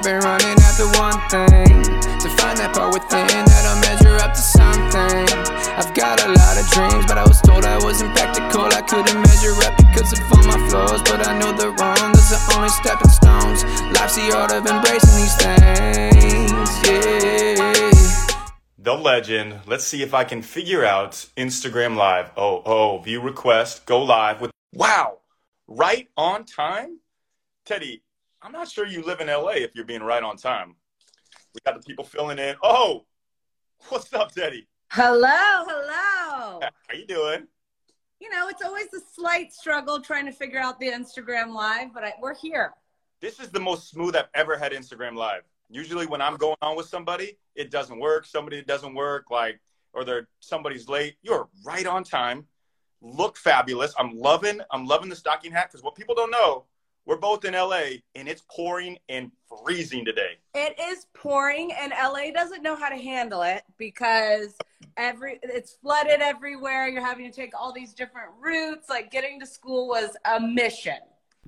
I've been running after one thing to find that part within that'll measure up to something. I've got a lot of dreams, but I was told I wasn't practical. I couldn't measure up because of all my flaws, but I know the wrong. Those are only stepping stones. Life's the art of embracing these things. Yeah. The legend. Let's see if I can figure out Instagram Live. Oh, oh, view request, go live with. Wow, right on time? Teddi, I'm not sure you live in LA if you're being right on time. We got the people filling in. Oh, what's up, Teddi? Hello, hello. How you doing? You know, it's always a slight struggle trying to figure out the Instagram live, but I, we're here. This is the most smooth I've ever had Instagram live. Usually, when I'm going on with somebody, it doesn't work. Somebody doesn't work, like, or they're somebody's late. You're right on time. Look fabulous. I'm loving. I'm loving the stocking hat because what people don't know, we're both in LA and it's pouring and freezing today. It is pouring, and LA doesn't know how to handle it because every it's flooded everywhere. You're having to take all these different routes. Like getting to school was a mission.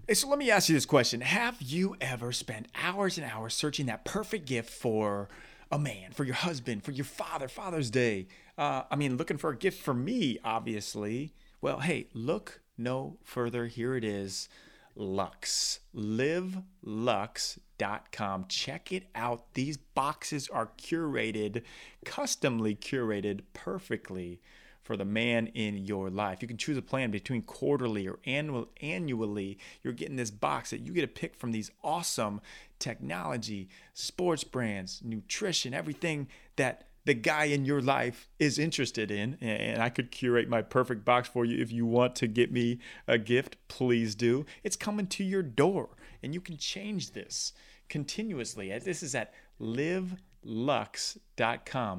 Hey, so let me ask you this question. Have you ever spent hours and hours searching that perfect gift for a man, for your husband, for your father, Father's Day? Uh, I mean, looking for a gift for me, obviously. Well, hey, look no further. Here it is Lux. LiveLux.com. Check it out. These boxes are curated, customly curated perfectly for the man in your life. You can choose a plan between quarterly or annual annually. You're getting this box that you get to pick from these awesome technology, sports brands, nutrition, everything that the guy in your life is interested in. And I could curate my perfect box for you. If you want to get me a gift, please do. It's coming to your door, and you can change this continuously. Uh, this is at livelux.com.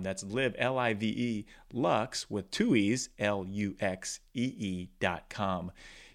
That's live, L I V E, lux with two E's, L U X E E.com.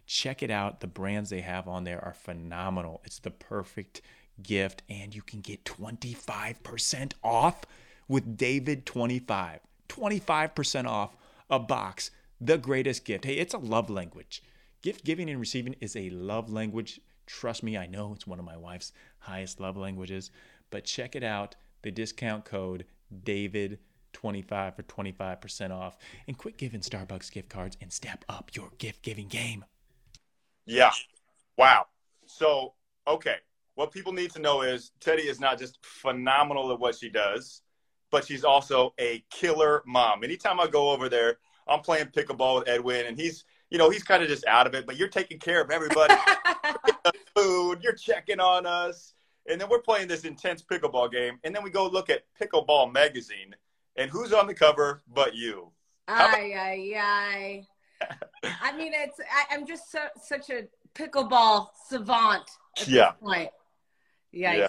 Check it out. The brands they have on there are phenomenal. It's the perfect gift, and you can get 25% off with David 25. 25% off a box. The greatest gift. Hey, it's a love language. Gift giving and receiving is a love language. Trust me, I know it's one of my wife's highest love languages. But check it out. The discount code David 25 for 25% off. And quit giving Starbucks gift cards and step up your gift giving game. Yeah. Wow. So, okay. What people need to know is Teddi is not just phenomenal at what she does but she's also a killer mom. Anytime I go over there, I'm playing pickleball with Edwin, and he's, you know, he's kind of just out of it, but you're taking care of everybody. food, you're checking on us. And then we're playing this intense pickleball game. And then we go look at Pickleball Magazine. And who's on the cover but you? Aye, aye, aye. I mean, it's, I, am just so, such a pickleball savant at yeah. this point. Yikes. Yeah.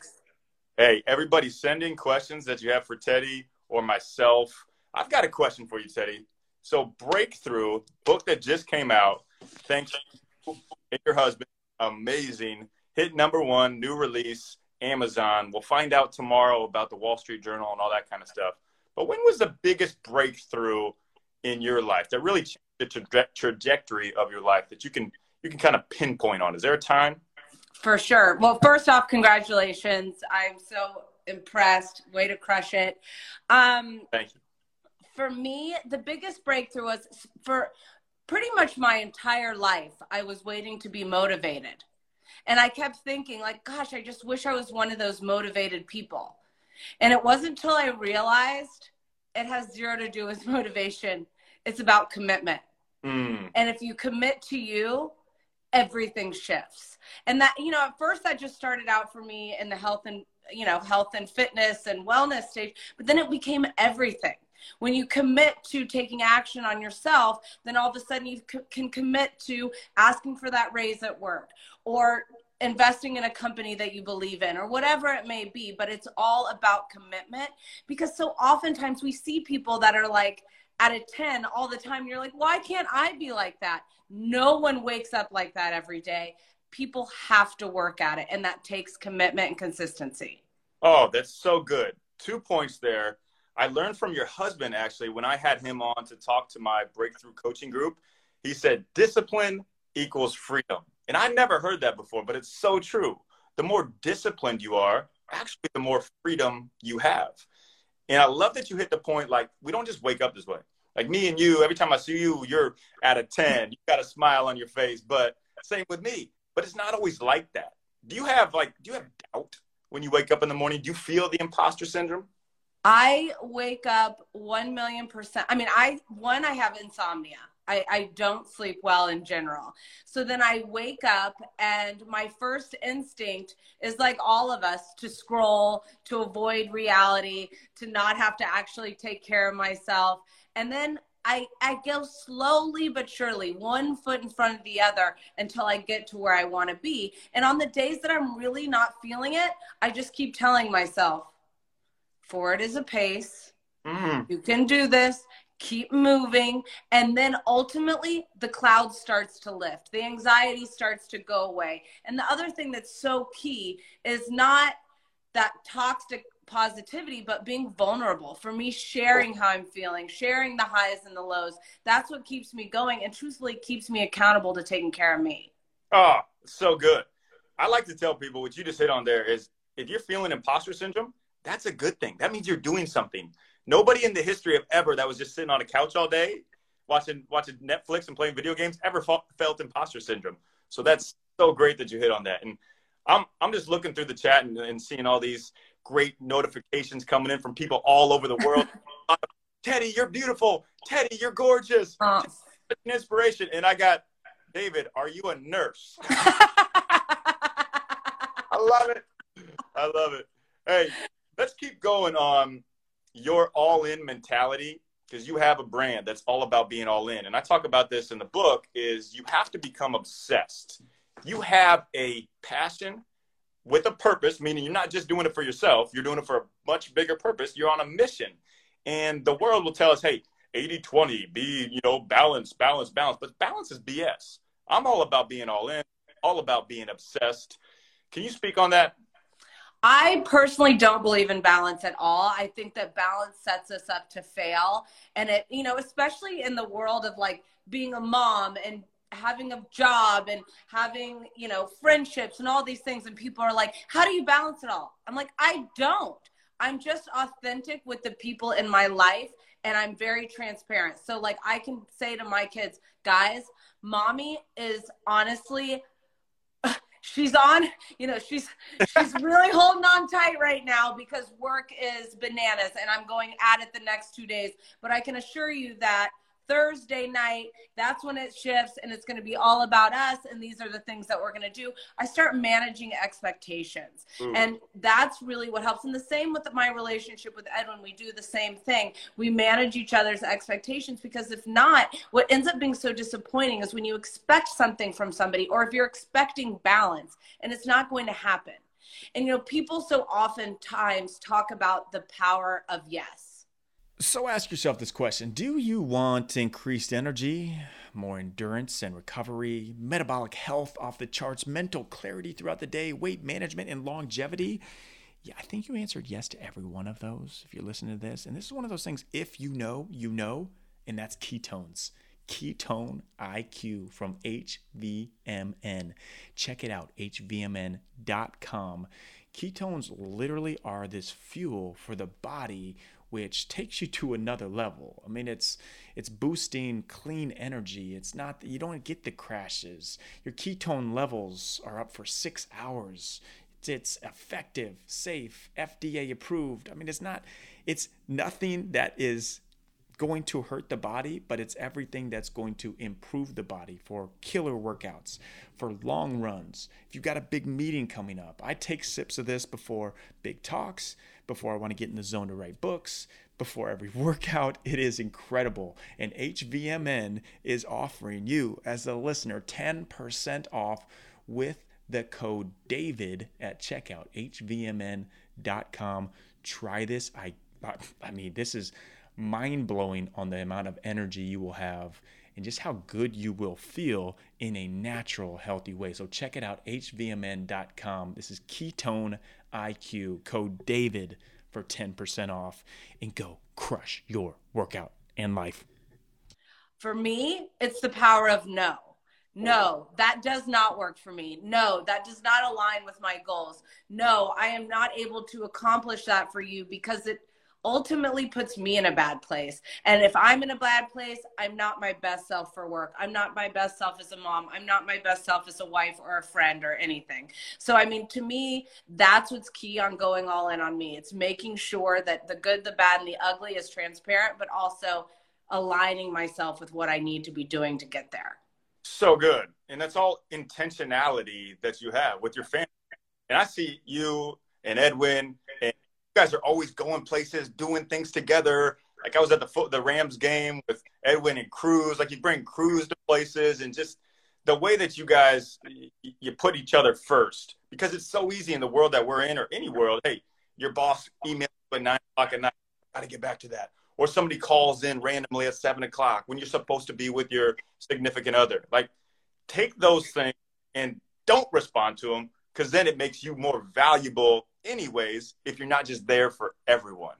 Hey, everybody, send in questions that you have for Teddi or myself. I've got a question for you, Teddi. So, Breakthrough, book that just came out. thank Thanks your husband. Amazing. Hit number one, new release, Amazon. We'll find out tomorrow about the Wall Street Journal and all that kind of stuff. But when was the biggest breakthrough in your life that really changed the tra- trajectory of your life that you can you can kind of pinpoint on? Is there a time? For sure. Well, first off, congratulations. I'm so impressed. Way to crush it. Um, Thank you. For me, the biggest breakthrough was for pretty much my entire life, I was waiting to be motivated. And I kept thinking, like, gosh, I just wish I was one of those motivated people. And it wasn't until I realized it has zero to do with motivation, it's about commitment. Mm. And if you commit to you, everything shifts. And that, you know, at first that just started out for me in the health and, you know, health and fitness and wellness stage, but then it became everything. When you commit to taking action on yourself, then all of a sudden you c- can commit to asking for that raise at work or investing in a company that you believe in or whatever it may be. But it's all about commitment because so oftentimes we see people that are like, at a 10 all the time. You're like, why can't I be like that? No one wakes up like that every day. People have to work at it, and that takes commitment and consistency. Oh, that's so good. Two points there. I learned from your husband actually when I had him on to talk to my breakthrough coaching group. He said, discipline equals freedom. And I never heard that before, but it's so true. The more disciplined you are, actually the more freedom you have. And I love that you hit the point like we don't just wake up this way. Like me and you, every time I see you, you're at a 10. You got a smile on your face, but same with me. But it's not always like that. Do you have like do you have doubt when you wake up in the morning? Do you feel the imposter syndrome? I wake up 1 million percent. I mean, I, one, I have insomnia. I, I don't sleep well in general. So then I wake up, and my first instinct is like all of us to scroll, to avoid reality, to not have to actually take care of myself. And then I, I go slowly but surely, one foot in front of the other until I get to where I want to be. And on the days that I'm really not feeling it, I just keep telling myself, forward is a pace. Mm. You can do this keep moving and then ultimately the cloud starts to lift the anxiety starts to go away and the other thing that's so key is not that toxic positivity but being vulnerable. For me sharing how i'm feeling sharing the highs and the lows that's what keeps me going and truthfully keeps me accountable to taking care of me. Oh so good. I like to tell people what you just hit on there is if you're feeling imposter syndrome that's a good thing. That means you're doing something. Nobody in the history of ever that was just sitting on a couch all day watching watching Netflix and playing video games ever felt, felt imposter syndrome. So that's so great that you hit on that. And I'm I'm just looking through the chat and, and seeing all these great notifications coming in from people all over the world. uh, Teddi, you're beautiful. Teddi, you're gorgeous. Oh. An inspiration. And I got David, are you a nurse? I love it. I love it. Hey, let's keep going on your all in mentality because you have a brand that's all about being all in and i talk about this in the book is you have to become obsessed you have a passion with a purpose meaning you're not just doing it for yourself you're doing it for a much bigger purpose you're on a mission. And the world will tell us hey 80 20 be you know balance balance balance. But balance is bs i'm all about being all in all about being obsessed. Can you speak on that? I personally don't believe in balance at all. I think that balance sets us up to fail. And it, you know, especially in the world of like being a mom and having a job and having, you know, friendships and all these things. And people are like, how do you balance it all? I'm like, I don't. I'm just authentic with the people in my life and I'm very transparent. So, like, I can say to my kids, guys, mommy is honestly she's on you know she's she's really holding on tight right now because work is bananas and i'm going at it the next two days but i can assure you that Thursday night, that's when it shifts and it's going to be all about us. And these are the things that we're going to do. I start managing expectations. Mm. And that's really what helps. And the same with my relationship with Edwin, we do the same thing. We manage each other's expectations because if not, what ends up being so disappointing is when you expect something from somebody or if you're expecting balance and it's not going to happen. And you know, people so oftentimes talk about the power of yes so ask yourself this question Do you want increased energy, more endurance and recovery, metabolic health off the charts, mental clarity throughout the day, weight management, and longevity? Yeah, I think you answered yes to every one of those if you're listening to this. And this is one of those things, if you know, you know, and that's ketones. Ketone IQ from HVMN. Check it out, hvmn.com. Ketones literally are this fuel for the body which takes you to another level. I mean, it's it's boosting clean energy. It's not you don't get the crashes. Your ketone levels are up for six hours. It's, it's effective, safe, FDA approved. I mean, it's not. It's nothing that is going to hurt the body, but it's everything that's going to improve the body for killer workouts, for long runs. If you've got a big meeting coming up, I take sips of this before big talks, before I want to get in the zone to write books, before every workout. It is incredible. And HVMN is offering you, as a listener, 10% off with the code DAVID at checkout, hvmn.com. Try this. I, I mean, this is mind blowing on the amount of energy you will have and just how good you will feel in a natural, healthy way. So check it out, hvmn.com. This is Ketone IQ, code DAVID for 10% off, and go crush your workout and life. For me, it's the power of no No, that does not work for me. No, that does not align with my goals. No, I am not able to accomplish that for you because it ultimately puts me in a bad place. And if I'm in a bad place, I'm not my best self for work. I'm not my best self as a mom. I'm not my best self as a wife or a friend or anything. So, I mean, to me, that's what's key on going all in on me. It's making sure that the good, the bad, and the ugly is transparent, but also aligning myself with what I need to be doing to get there. So good. And that's all intentionality that you have with your family. And I see you and Edwin guys are always going places, doing things together. Like I was at the the Rams game with Edwin and Cruz. Like you bring Cruz to places, and just the way that you guys you put each other first because it's so easy in the world that we're in or any world. Hey, your boss emails at nine o'clock at night. Got to get back to that. Or somebody calls in randomly at seven o'clock when you're supposed to be with your significant other. Like, take those things and don't respond to them because then it makes you more valuable anyways if you're not just there for everyone.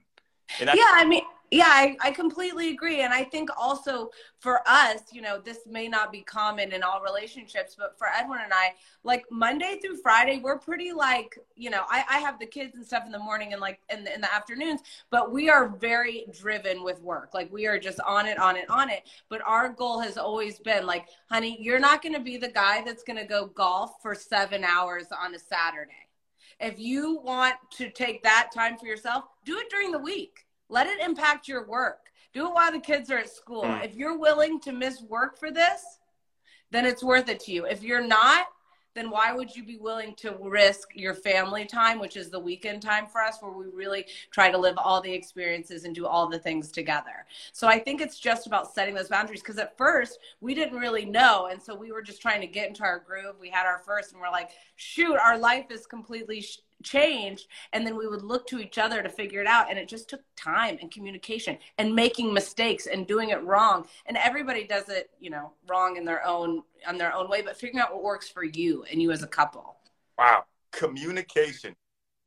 And I- yeah, I mean, yeah, I, I completely agree. And I think also for us, you know, this may not be common in all relationships, but for Edwin and I, like Monday through Friday, we're pretty like, you know, I, I have the kids and stuff in the morning and like in the, in the afternoons, but we are very driven with work. Like we are just on it, on it, on it. But our goal has always been like, honey, you're not going to be the guy that's going to go golf for seven hours on a Saturday if you want to take that time for yourself, do it during the week. Let it impact your work. Do it while the kids are at school. Mm. If you're willing to miss work for this, then it's worth it to you. If you're not, then why would you be willing to risk your family time, which is the weekend time for us, where we really try to live all the experiences and do all the things together? So I think it's just about setting those boundaries because at first we didn't really know. And so we were just trying to get into our groove. We had our first, and we're like, shoot, our life is completely. Changed and then we would look to each other to figure it out and it just took time and communication and making mistakes and doing it wrong. And everybody does it you know wrong in their own on their own way but figuring out what works for you and you as a couple. Wow. Communication.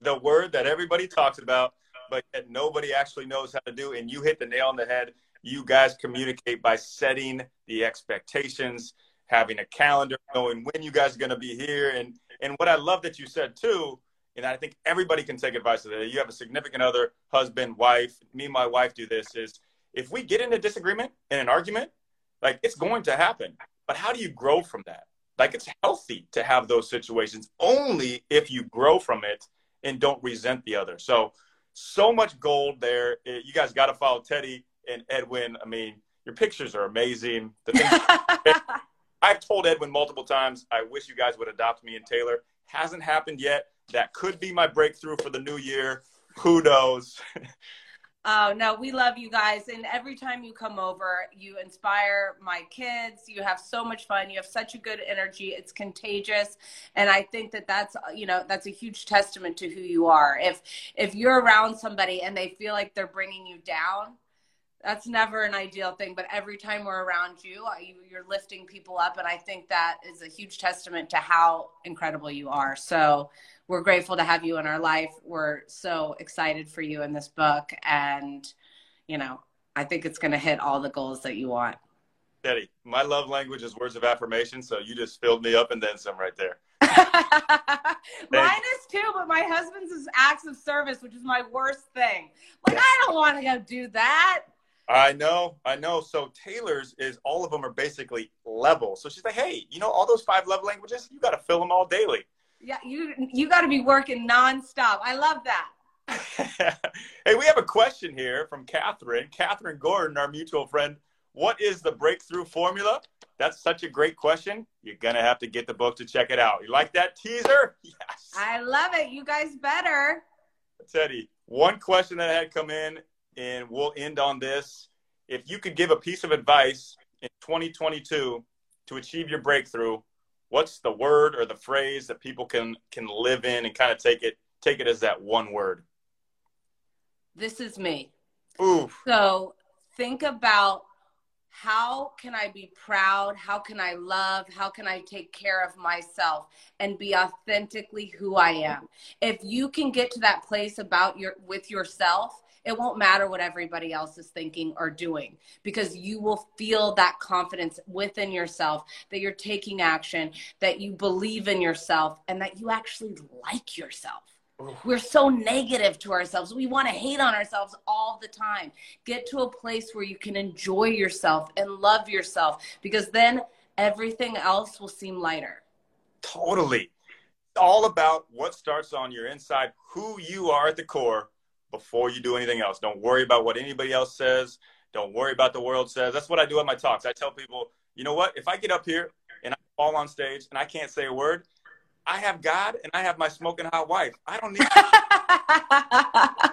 The word that everybody talks about but yet nobody actually knows how to do and you hit the nail on the head. You guys communicate by setting the expectations having a calendar knowing when you guys are going to be here and and what i love that you said too and I think everybody can take advice of that. You have a significant other, husband, wife. Me and my wife do this. Is if we get in a disagreement in an argument, like it's going to happen. But how do you grow from that? Like it's healthy to have those situations only if you grow from it and don't resent the other. So, so much gold there. Eh, you guys got to follow Teddi and Edwin. I mean, your pictures are amazing. I've told Edwin multiple times, I wish you guys would adopt me and Taylor. Hasn't happened yet that could be my breakthrough for the new year. Who knows? Oh, no, we love you guys. And every time you come over, you inspire my kids. You have so much fun. You have such a good energy. It's contagious. And I think that that's, you know, that's a huge testament to who you are. If, if you're around somebody and they feel like they're bringing you down, that's never an ideal thing but every time we're around you, you are lifting people up and i think that is a huge testament to how incredible you are. So we're grateful to have you in our life. We're so excited for you in this book and you know i think it's going to hit all the goals that you want. Teddi, my love language is words of affirmation so you just filled me up and then some right there. Mine is too, but my husband's is acts of service, which is my worst thing. Like, I don't want to go do that. I know, I know. So Taylor's is all of them are basically level. So she's like, hey, you know, all those five love languages, you got to fill them all daily. Yeah, you you got to be working nonstop. I love that. hey, we have a question here from Catherine. Catherine Gordon, our mutual friend. What is the breakthrough formula? That's such a great question. You're going to have to get the book to check it out. You like that teaser? Yes. I love it. You guys better. Teddi, one question that had come in and we'll end on this. If you could give a piece of advice in 2022 to achieve your breakthrough, what's the word or the phrase that people can can live in and kind of take it take it as that one word? This is me. Oof. So think about how can I be proud? How can I love? How can I take care of myself and be authentically who I am? If you can get to that place about your with yourself it won't matter what everybody else is thinking or doing because you will feel that confidence within yourself that you're taking action, that you believe in yourself, and that you actually like yourself. We're so negative to ourselves. We want to hate on ourselves all the time. Get to a place where you can enjoy yourself and love yourself because then everything else will seem lighter. Totally. It's all about what starts on your inside, who you are at the core before you do anything else. Don't worry about what anybody else says. Don't worry about the world says. That's what I do at my talks. I tell people, you know what? If I get up here and I fall on stage and I can't say a word, I have God and I have my smoking hot wife. I don't need.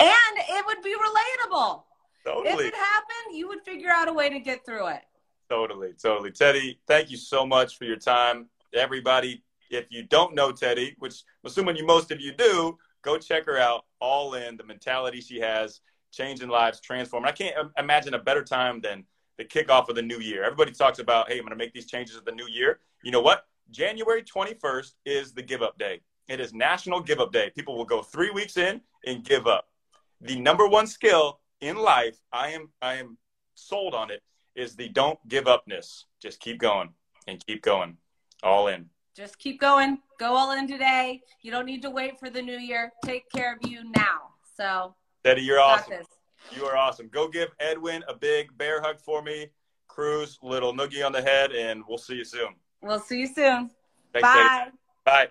and it would be relatable. Totally. If it happened, you would figure out a way to get through it. Totally, totally. Teddi, thank you so much for your time. Everybody, if you don't know Teddi, which I'm assuming you most of you do, go check her out. All in the mentality she has, changing lives, transforming. I can't imagine a better time than the kickoff of the new year. Everybody talks about, hey, I'm going to make these changes at the new year. You know what? January 21st is the give up day. It is National Give Up Day. People will go three weeks in and give up. The number one skill in life, I am I am sold on it, is the don't give upness. Just keep going and keep going. All in. Just keep going. Go all in today. You don't need to wait for the new year. Take care of you now. So Teddi, you're awesome. You are awesome. Go give Edwin a big bear hug for me. Cruz, little noogie on the head, and we'll see you soon. We'll see you soon. Thanks, Bye. Teddi. Bye.